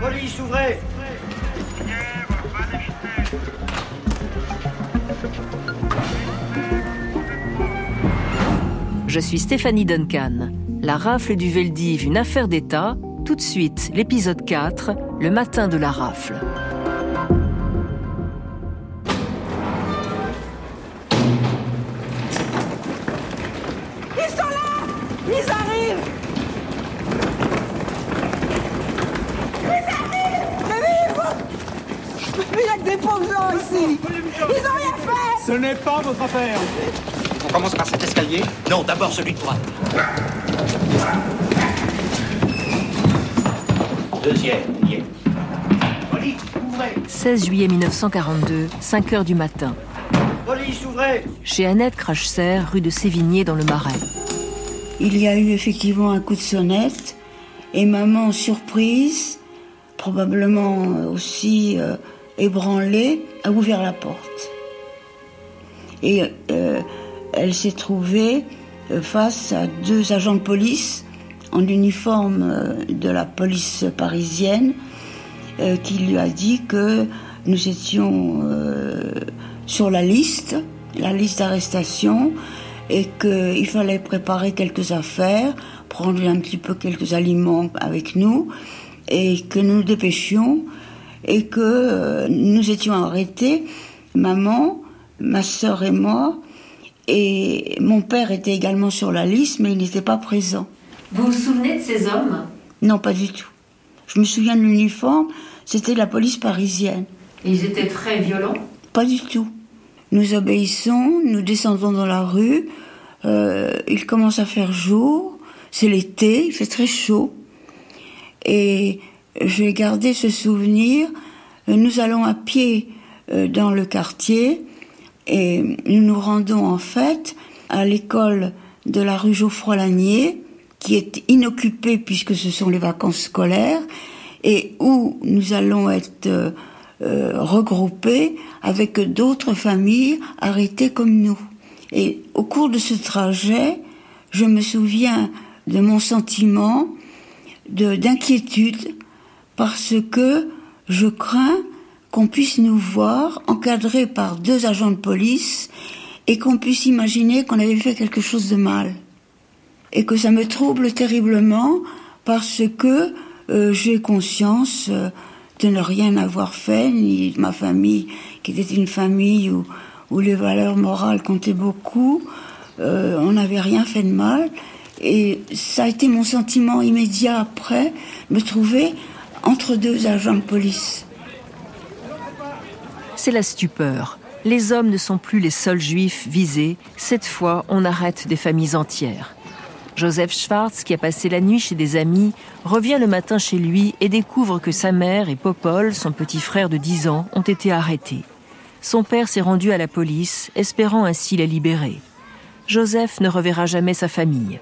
Police, Je suis Stéphanie Duncan. La rafle du Veldiv, une affaire d'État. Tout de suite, l'épisode 4, le matin de la rafle. Des pauvres gens ici Ils ont rien fait Ce n'est pas votre affaire. On commence par cet escalier? Non, d'abord celui de droite. Deuxième, y est. Police, ouvrez 16 juillet 1942, 5 heures du matin. Police, ouvrez Chez Annette Cracheser, rue de Sévigné, dans le Marais. Il y a eu effectivement un coup de sonnette et maman, surprise, probablement aussi euh, ébranlée, a ouvert la porte. Et euh, elle s'est trouvée euh, face à deux agents de police en uniforme euh, de la police parisienne qui lui a dit que nous étions sur la liste, la liste d'arrestation, et qu'il fallait préparer quelques affaires, prendre un petit peu quelques aliments avec nous, et que nous nous dépêchions, et que euh, nous étions arrêtés, maman, ma sœur et moi, et mon père était également sur la liste, mais il n'était pas présent. Vous vous souvenez de ces hommes? Non, pas du tout. Je me souviens de l'uniforme, c'était la police parisienne. Ils étaient très violents? Pas du tout. Nous obéissons, nous descendons dans la rue, euh, il commence à faire jour, c'est l'été, il fait très chaud. Et j'ai gardé ce souvenir, nous allons à pied euh, dans le quartier et nous nous rendons en fait à l'école de la rue Geoffroy-Lanier, qui est inoccupée puisque ce sont les vacances scolaires, et où nous allons être euh, euh, regroupés avec d'autres familles arrêtées comme nous. Et au cours de ce trajet, je me souviens de mon sentiment de d'inquiétude parce que je crains qu'on puisse nous voir encadrés par deux agents de police et qu'on puisse imaginer qu'on avait fait quelque chose de mal. Et que ça me trouble terriblement parce que euh, j'ai conscience euh, de ne rien avoir fait, ni de ma famille, qui était une famille où, où les valeurs morales comptaient beaucoup. Euh, on n'avait rien fait de mal. Et ça a été mon sentiment immédiat après, me trouver entre deux agents de police. C'est la stupeur. Les hommes ne sont plus les seuls juifs visés. Cette fois, on arrête des familles entières. Joseph Schwartz, qui a passé la nuit chez des amis, revient le matin chez lui et découvre que sa mère et Popol, son petit frère de 10 ans, ont été arrêtés. Son père s'est rendu à la police, espérant ainsi la libérer. Joseph ne reverra jamais sa famille.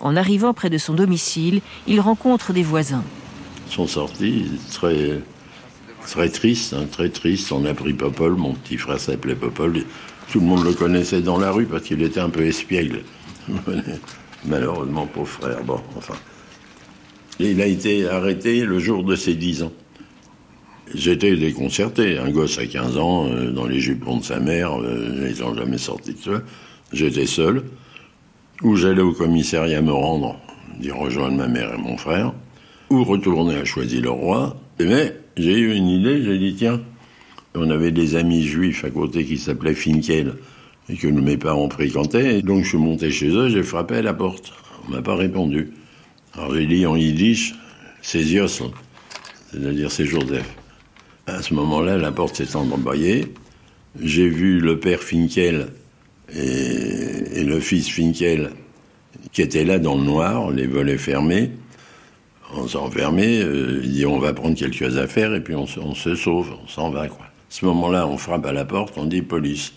En arrivant près de son domicile, il rencontre des voisins. Sont sortis très, très tristes, hein, très tristes. On a pris Popol, mon petit frère s'appelait Popol. Tout le monde le connaissait dans la rue parce qu'il était un peu espiègle. Malheureusement, pauvre frère. Bon, enfin. Et il a été arrêté le jour de ses 10 ans. J'étais déconcerté. Un gosse à 15 ans, euh, dans les jupons de sa mère, euh, ils n'ont jamais sorti de ça. J'étais seul. Ou j'allais au commissariat me rendre, dire rejoindre ma mère et mon frère. Ou retourner à Choisy-le-Roi. Mais j'ai eu une idée, j'ai dit tiens, on avait des amis juifs à côté qui s'appelaient Finkel et que mes parents fréquentaient. Donc je suis monté chez eux, j'ai frappé à la porte. On m'a pas répondu. Alors j'ai dit en yiddish, c'est Zios, c'est-à-dire c'est Joseph. À ce moment-là, la porte s'est entrebâillée. J'ai vu le père Finkel et, et le fils Finkel qui étaient là dans le noir, les volets fermés. On enfermé, euh, il dit on va prendre quelques affaires et puis on, se- sauve, on s'en va. À ce moment-là, on frappe à la porte, on dit police.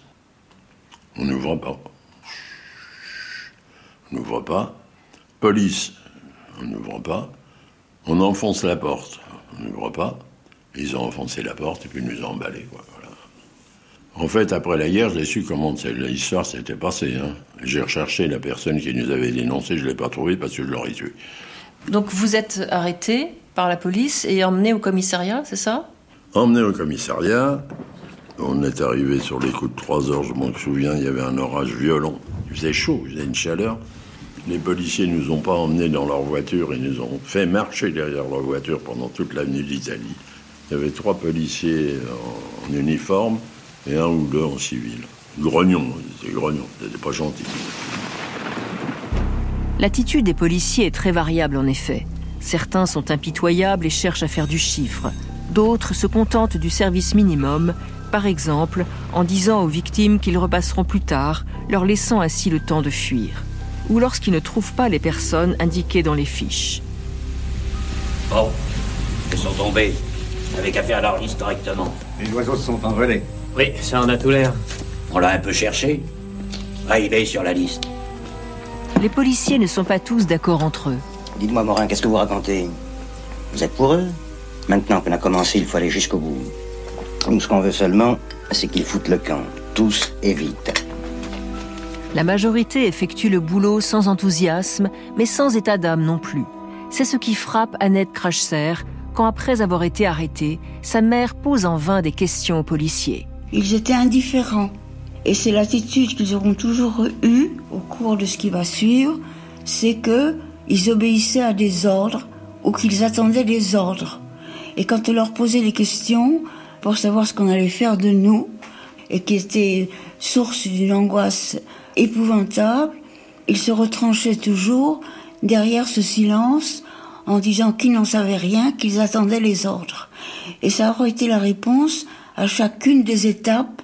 On n'ouvre pas. On n'ouvre pas. Police. On n'ouvre pas. On enfonce la porte. On n'ouvre pas. Ils ont enfoncé la porte et puis nous ont emballés. Voilà. En fait, après la guerre, j'ai su comment l'histoire s'était passée. Hein. J'ai recherché la personne qui nous avait dénoncé, je ne l'ai pas trouvé parce que je l'aurais tué. Donc vous êtes arrêté par la police et emmené au commissariat, c'est ça? Emmené au commissariat. On est arrivé sur les coups de 3 heures, je m'en souviens, il y avait un orage violent. Il faisait chaud, il faisait une chaleur. Les policiers ne nous ont pas emmenés dans leur voiture, ils nous ont fait marcher derrière leur voiture pendant toute l'avenue d'Italie. Il y avait trois policiers en uniforme et un ou deux en civil. Grognon, c'était grognon, c'était pas gentil. L'attitude des policiers est très variable en effet. Certains sont impitoyables et cherchent à faire du chiffre. D'autres se contentent du service minimum, par exemple en disant aux victimes qu'ils repasseront plus tard, leur laissant ainsi le temps de fuir ou lorsqu'ils ne trouvent pas les personnes indiquées dans les fiches. Bon, ils sont tombés. Avec qu'à faire leur liste correctement. Les oiseaux sont envolés. Oui, ça en a tout l'air. On l'a un peu cherché. Ah, il est sur la liste. Les policiers ne sont pas tous d'accord entre eux. Dites-moi, Morin, qu'est-ce que vous racontez Vous êtes pour eux Maintenant qu'on a commencé, il faut aller jusqu'au bout. Nous, ce qu'on veut seulement, c'est qu'ils foutent le camp. Tous et vite. La majorité effectue le boulot sans enthousiasme, mais sans état d'âme non plus. C'est ce qui frappe Annette Crachser quand, après avoir été arrêtée, sa mère pose en vain des questions aux policiers. Ils étaient indifférents. Et c'est l'attitude qu'ils auront toujours eue au cours de ce qui va suivre, c'est que ils obéissaient à des ordres ou qu'ils attendaient des ordres. Et quand on leur posait des questions pour savoir ce qu'on allait faire de nous, et qui était source d'une angoisse épouvantable, il se retranchait toujours derrière ce silence en disant qu'ils n'en savaient rien, qu'ils attendaient les ordres. Et ça aurait été la réponse à chacune des étapes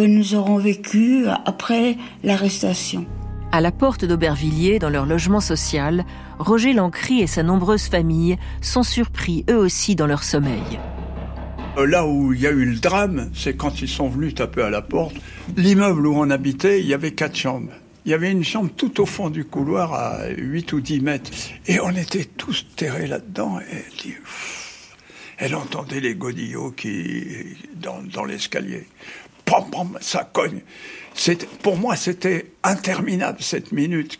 que nous aurons vécues après l'arrestation. À la porte d'Aubervilliers, dans leur logement social, Roger Lancry et sa nombreuse famille sont surpris eux aussi dans leur sommeil. Euh, là où il y a eu le drame, c'est quand ils sont venus taper à la porte. L'immeuble où on habitait, il y avait quatre chambres. Il y avait une chambre tout au fond du couloir à 8 ou 10 mètres. Et on était tous terrés là-dedans. Et elle, entendait les godillots qui, dans, dans l'escalier. Ça cogne. Pour moi, c'était interminable cette minute.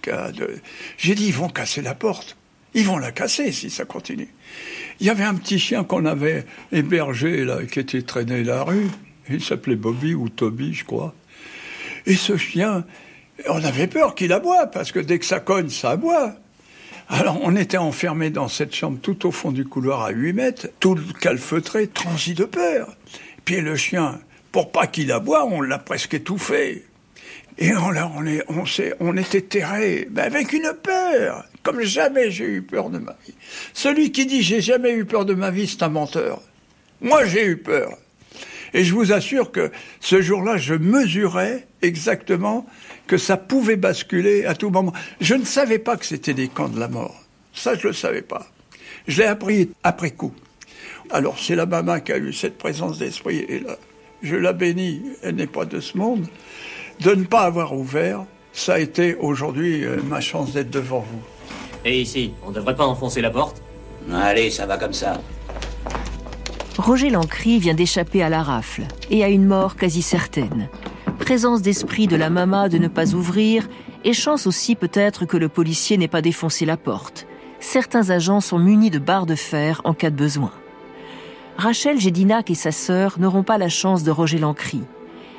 J'ai dit, ils vont casser la porte. Ils vont la casser si ça continue. Il y avait un petit chien qu'on avait hébergé, là, qui était traîné la rue. Il s'appelait Bobby ou Toby, je crois. Et ce chien, on avait peur qu'il aboie, parce que dès que ça cogne, ça aboie. Alors on était enfermés dans cette chambre tout au fond du couloir à 8 mètres, tout calfeutré, transi de peur. Puis le chien, pour pas qu'il aboie, on l'a presque étouffé. Et on, on, est, on, on était terrés, mais avec une peur, comme jamais j'ai eu peur de ma vie. Celui qui dit j'ai jamais eu peur de ma vie, c'est un menteur. Moi, j'ai eu peur. Et je vous assure que ce jour-là, je mesurais exactement que ça pouvait basculer à tout moment. Je ne savais pas que c'était des camps de la mort. Ça, je ne le savais pas. Je l'ai appris après coup. Alors, c'est la maman qui a eu cette présence d'esprit. Et là, je la bénis, elle n'est pas de ce monde de ne pas avoir ouvert, ça a été aujourd'hui euh, ma chance d'être devant vous. Et ici, on ne devrait pas enfoncer la porte? Allez, ça va comme ça. Roger Lancry vient d'échapper à la rafle et à une mort quasi certaine. Présence d'esprit de la mama de ne pas ouvrir et chance aussi peut-être que le policier n'ait pas défoncé la porte. Certains agents sont munis de barres de fer en cas de besoin. Rachel Gédinac et sa sœur n'auront pas la chance de Roger Lancry.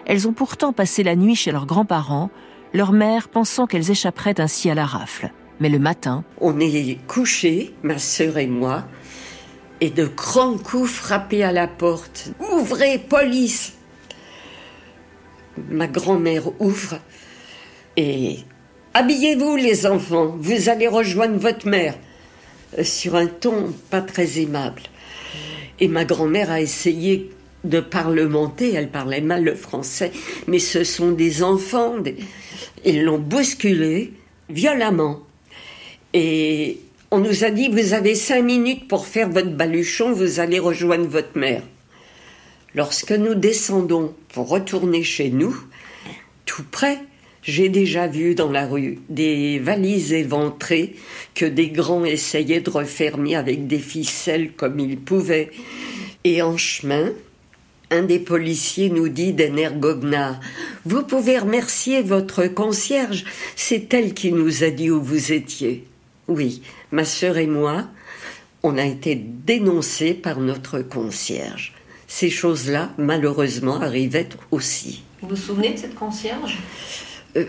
Elles ont pourtant passé la nuit chez leurs grands-parents, leur mère pensant qu'elles échapperaient ainsi à la rafle. Mais le matin... On est couchés, ma sœur et moi, et de grands coups frappés à la porte. Ouvrez, police Ma grand-mère ouvre et... Habillez-vous les enfants, vous allez rejoindre votre mère. Euh, sur un ton pas très aimable. Et ma grand-mère a essayé de parlementer, elle parlait mal le français, mais ce sont des enfants, ils l'ont bousculé violemment. Et on nous a dit, vous avez cinq minutes pour faire votre baluchon, vous allez rejoindre votre mère. Lorsque nous descendons pour retourner chez nous, tout près, j'ai déjà vu dans la rue des valises éventrées que des grands essayaient de refermer avec des ficelles comme ils pouvaient. Et en chemin, un des policiers nous dit d'un air goguenard Vous pouvez remercier votre concierge, c'est elle qui nous a dit où vous étiez. Oui, ma sœur et moi, on a été dénoncés par notre concierge. Ces choses-là, malheureusement, arrivaient aussi. Vous vous souvenez de cette concierge? Euh,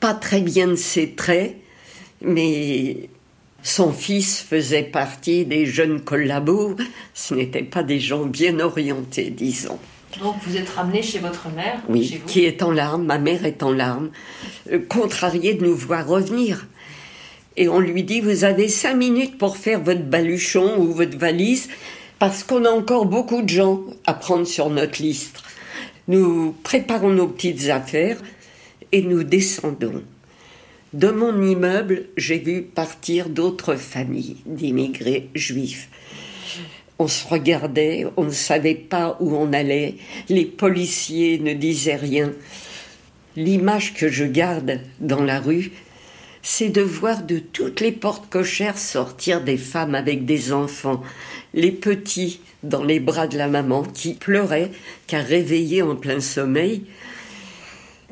Pas très bien de ses traits, mais son fils faisait partie des jeunes collabos. Ce n'étaient pas des gens bien orientés, disons. Donc vous êtes ramené chez votre mère Oui, chez vous qui est en larmes, ma mère est en larmes, euh, contrariée de nous voir revenir. Et on lui dit, vous avez cinq minutes pour faire votre baluchon ou votre valise, parce qu'on a encore beaucoup de gens à prendre sur notre liste. Nous préparons nos petites affaires et nous descendons. De mon immeuble, j'ai vu partir d'autres familles d'immigrés juifs. On se regardait, on ne savait pas où on allait, les policiers ne disaient rien. L'image que je garde dans la rue, c'est de voir de toutes les portes cochères sortir des femmes avec des enfants, les petits dans les bras de la maman qui pleuraient car réveillés en plein sommeil,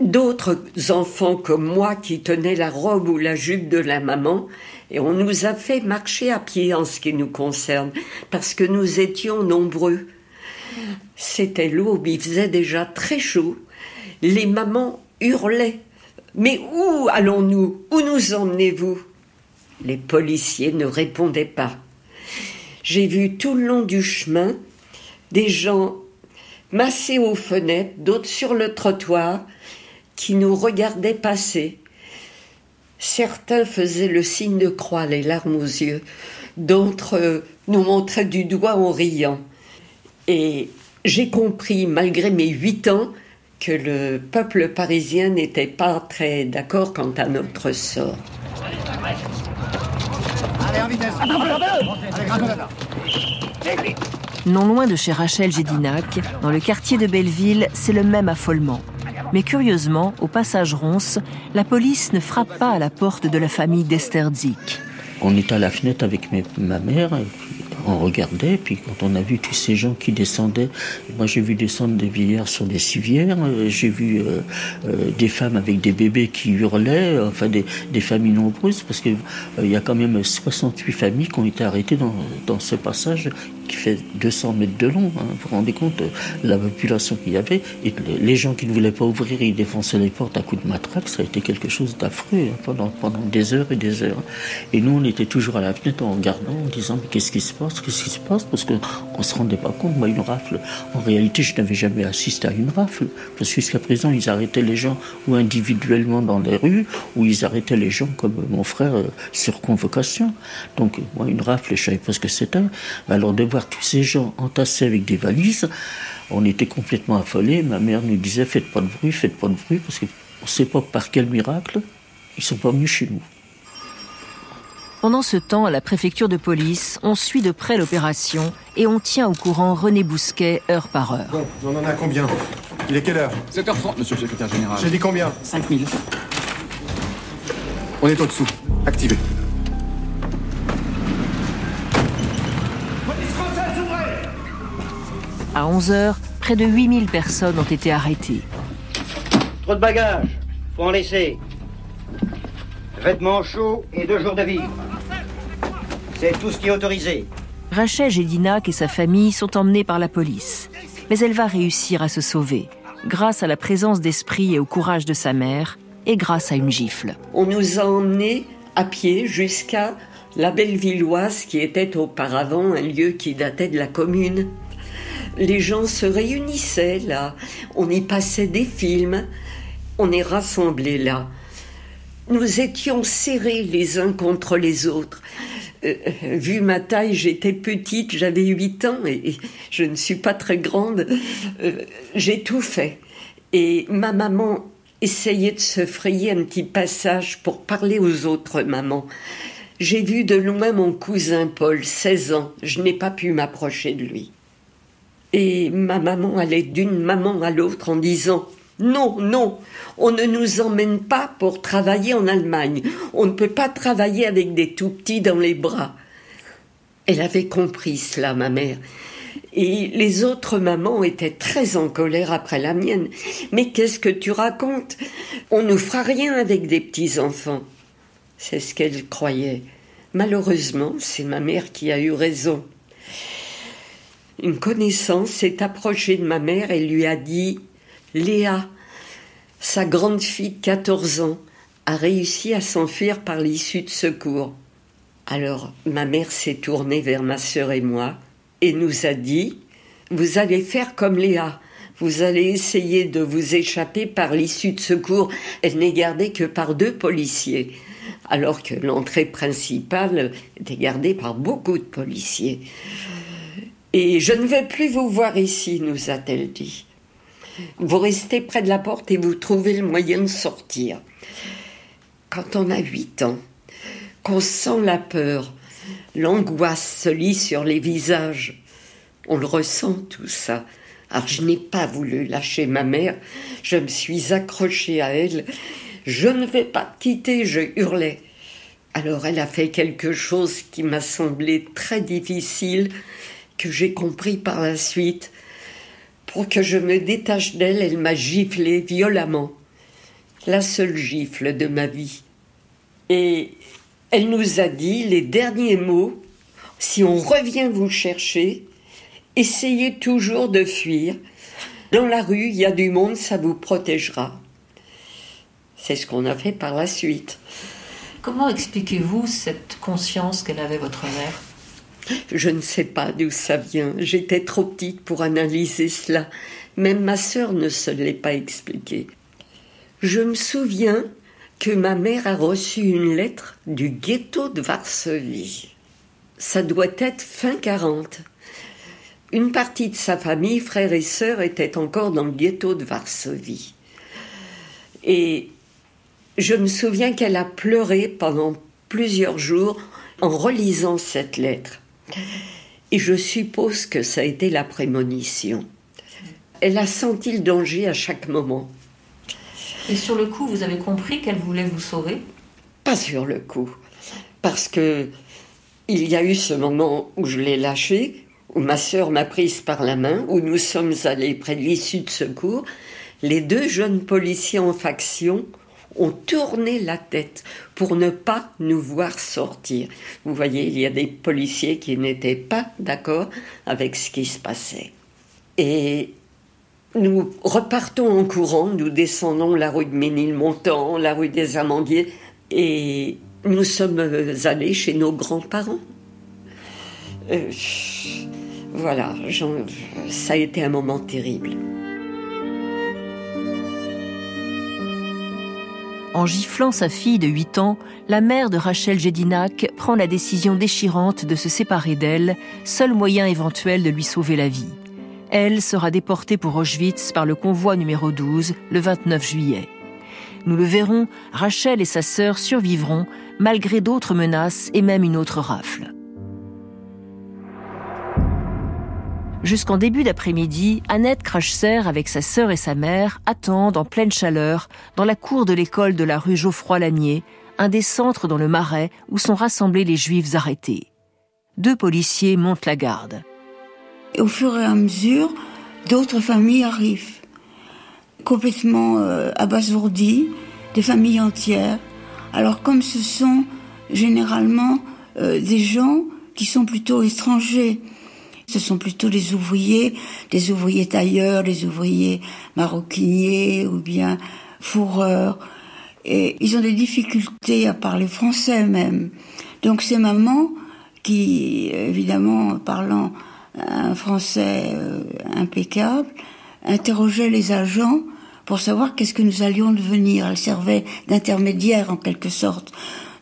d'autres enfants comme moi qui tenaient la robe ou la jupe de la maman, et on nous a fait marcher à pied en ce qui nous concerne, parce que nous étions nombreux. C'était l'aube, il faisait déjà très chaud. Les mamans hurlaient. Mais où allons-nous? Où nous emmenez-vous? Les policiers ne répondaient pas. J'ai vu tout le long du chemin des gens massés aux fenêtres, d'autres sur le trottoir, qui nous regardaient passer. Certains faisaient le signe de croix, les larmes aux yeux, d'autres euh, nous montraient du doigt en riant. Et j'ai compris, malgré mes huit ans, que le peuple parisien n'était pas très d'accord quant à notre sort. Non loin de chez Rachel Gédinac, dans le quartier de Belleville, c'est le même affolement. Mais curieusement, au passage Ronce, la police ne frappe pas à la porte de la famille d'Esterdzik. On était à la fenêtre avec ma mère, on regardait, puis quand on a vu tous ces gens qui descendaient, moi j'ai vu descendre des vieillards sur des civières, euh, j'ai vu euh, euh, des femmes avec des bébés qui hurlaient, enfin des, familles nombreuses, parce qu'il y a quand même 68 familles qui ont été arrêtées dans ce passage qui fait 200 mètres de long. hein. Vous vous rendez compte de la population qu'il y avait et les- gens qui ne voulaient pas ouvrir, ils défonçaient les portes à coups de matraque. Ça a été quelque chose d'affreux hein, pendant, des heures et des heures. Et nous, on était toujours à la fenêtre en regardant, en disant mais qu'est-ce qui se passe, qu'est-ce qui se passe Parce qu'on ne se rendait pas compte. Moi, une rafle, en réalité, je n'avais jamais assisté à une rafle. Parce que jusqu'à présent, ils arrêtaient les gens ou individuellement dans les rues, ou ils arrêtaient les gens comme mon frère euh, sur convocation. Donc, euh, moi, une rafle, je savais pas ce que c'était. Alors, de voir tous ces gens entassés avec des valises, on était complètement affolés. Ma mère nous disait faites pas de bruit, faites pas de bruit, parce qu'on ne sait pas par quel miracle ils sont pas venus chez nous. Pendant ce temps, à la préfecture de police, on suit de près l'opération et on tient au courant René Bousquet heure par heure. Bon, on en a combien? Il est quelle heure? 7h30, monsieur le secrétaire général. J'ai dit combien? 5000. On est au-dessous. Activé. À 11h, près de 8000 personnes ont été arrêtées. Trop de bagages. Faut en laisser. Vêtements chauds et deux jours de vivre. C'est tout ce qui est autorisé. Rachel Gédinac et sa famille sont emmenés par la police. Mais elle va réussir à se sauver, grâce à la présence d'esprit et au courage de sa mère, et grâce à une gifle. On nous a emmenés à pied jusqu'à la Bellevilloise, qui était auparavant un lieu qui datait de la commune. Les gens se réunissaient là, on y passait des films, on est rassemblés là. Nous étions serrés les uns contre les autres. Euh, euh, vu ma taille, j'étais petite, j'avais 8 ans et, je ne suis pas très grande. Euh, J'ai tout fait. Et ma maman essayait de se frayer un petit passage pour parler aux autres mamans. J'ai vu de loin mon cousin Paul, 16 ans. Je n'ai pas pu m'approcher de lui. Et ma maman allait d'une maman à l'autre en disant Non, non, on ne nous emmène pas pour travailler en Allemagne. On ne peut pas travailler avec des tout petits dans les bras. Elle avait compris cela, ma mère. Et les autres mamans étaient très en colère après la mienne. Mais qu'est-ce que tu racontes? On ne fera rien avec des petits-enfants. C'est ce qu'elle croyait. Malheureusement, c'est ma mère qui a eu raison. Une connaissance s'est approchée de ma mère et lui a dit Léa, sa grande fille de 14 ans, a réussi à s'enfuir par l'issue de secours. Alors ma mère s'est tournée vers ma sœur et moi et nous a dit Vous allez faire comme Léa. Vous allez essayer de vous échapper par l'issue de secours. Elle n'est gardée que par deux policiers, alors que l'entrée principale était gardée par beaucoup de policiers. Et je ne vais plus vous voir ici, nous a-t-elle dit. Vous restez près de la porte et vous trouvez le moyen de sortir. Quand on a huit ans, qu'on sent la peur, l'angoisse se lit sur les visages, on le ressent tout ça. Alors je n'ai pas voulu lâcher ma mère, je me suis accrochée à elle. Je ne vais pas te quitter, je hurlais. Alors elle a fait quelque chose qui m'a semblé très difficile, j'ai compris par la suite. Pour que je me détache d'elle, elle m'a giflé violemment. La seule gifle de ma vie. Et elle nous a dit les derniers mots. Si on revient vous chercher, essayez toujours de fuir. Dans la rue, il y a du monde, ça vous protégera. C'est ce qu'on a fait par la suite. Comment expliquez-vous cette conscience qu'elle avait, votre mère? Je ne sais pas d'où ça vient. J'étais trop petite pour analyser cela. Même ma sœur ne se l'est pas expliqué. Je me souviens que ma mère a reçu une lettre du ghetto de Varsovie. Ça doit être fin 40. Une partie de sa famille, frères et sœurs, était encore dans le ghetto de Varsovie. Et je me souviens qu'elle a pleuré pendant plusieurs jours en relisant cette lettre. Et je suppose que ça a été la prémonition. Elle a senti le danger à chaque moment. Et sur le coup, vous avez compris qu'elle voulait vous sauver? Pas sur le coup. Parce que il y a eu ce moment où je l'ai lâchée, où ma sœur m'a prise par la main, où nous sommes allés près de l'issue de secours. Les deux jeunes policiers en faction ont tourné la tête pour ne pas nous voir sortir. Vous voyez, il y a des policiers qui n'étaient pas d'accord avec ce qui se passait. Et nous repartons en courant, nous descendons la rue de Ménilmontant, la rue des Amandiers, et nous sommes allés chez nos grands-parents. Euh, voilà, ça a été un moment terrible. En giflant sa fille de 8 ans, la mère de Rachel Jedinac prend la décision déchirante de se séparer d'elle, seul moyen éventuel de lui sauver la vie. Elle sera déportée pour Auschwitz par le convoi numéro 12 le 29 juillet. Nous le verrons, Rachel et sa sœur survivront malgré d'autres menaces et même une autre rafle. Jusqu'en début d'après-midi, Annette Crachser, avec sa sœur et sa mère, attendent en pleine chaleur dans la cour de l'école de la rue Geoffroy-Lanier, un des centres dans le Marais où sont rassemblés les Juifs arrêtés. Deux policiers montent la garde. au fur et à mesure, d'autres familles arrivent, complètement euh, abasourdies, des familles entières. Alors comme ce sont généralement euh, des gens qui sont plutôt étrangers, ce sont plutôt des ouvriers, des ouvriers tailleurs, des ouvriers maroquiniers ou bien fourreurs. Et ils ont des difficultés à parler français même. Donc ces mamans qui, évidemment, parlant un français euh, impeccable, interrogeaient les agents pour savoir qu'est-ce que nous allions devenir. Elles servaient d'intermédiaires en quelque sorte.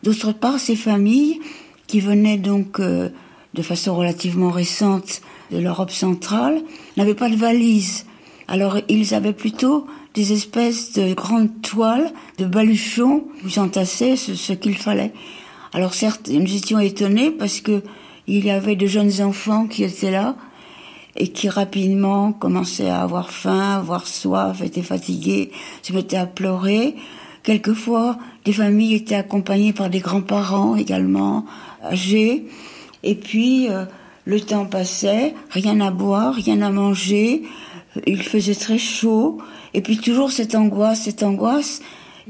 D'autre part, ces familles qui venaient donc euh, de façon relativement récente de l'Europe centrale, n'avaient pas de valise. Alors ils avaient plutôt des espèces de grandes toiles, de baluchons, où s'entassaient ce, ce qu'il fallait. Alors certes, nous étions étonnés parce que il y avait de jeunes enfants qui étaient là et qui rapidement commençaient à avoir faim, avoir soif, étaient fatigués, se mettaient à pleurer. Quelquefois, des familles étaient accompagnées par des grands-parents également âgés. Et puis, euh, Le temps passait, rien à boire, rien à manger, il faisait très chaud, et puis toujours cette angoisse, cette angoisse,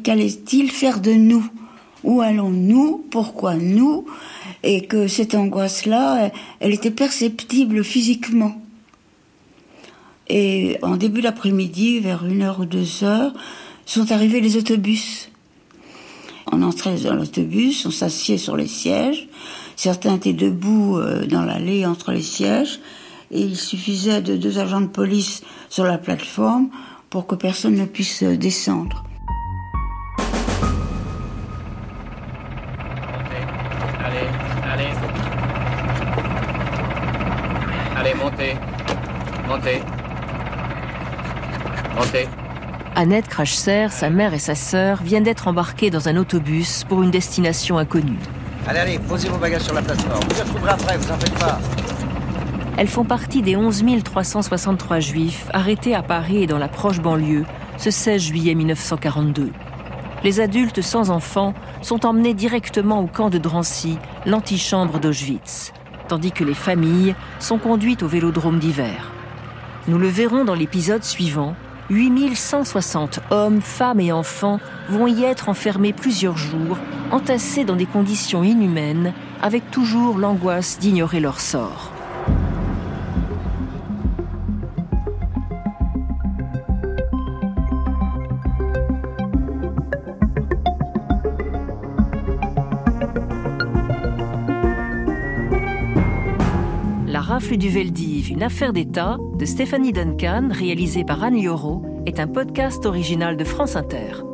qu'allait-il faire de nous? Où allons-nous? Pourquoi nous? Et que cette angoisse-là, elle était perceptible physiquement. Et en début d'après-midi, vers une heure ou deux heures, sont arrivés les autobus. On entrait dans l'autobus, on s'assied sur les sièges. Certains étaient debout euh, dans l'allée entre les sièges. Et il suffisait de deux agents de police sur la plateforme pour que personne ne puisse descendre. Allez, allez. Allez, montez. Montez. Montez. Annette Crachser, sa mère et sa sœur viennent d'être embarquées dans un autobus pour une destination inconnue. Allez, allez, posez vos bagages sur la plateforme. Vous les retrouverez après, vous en faites pas. Elles font partie des 11 363 juifs arrêtés à Paris et dans la proche banlieue ce 16 juillet 1942. Les adultes sans enfants sont emmenés directement au camp de Drancy, l'antichambre d'Auschwitz, tandis que les familles sont conduites au vélodrome d'hiver. Nous le verrons dans l'épisode suivant, 8160 hommes, femmes et enfants vont y être enfermés plusieurs jours, entassés dans des conditions inhumaines, avec toujours l'angoisse d'ignorer leur sort. Du Veldiv, une affaire d'État de Stéphanie Duncan, réalisée par Anne Lioro, est un podcast original de France Inter.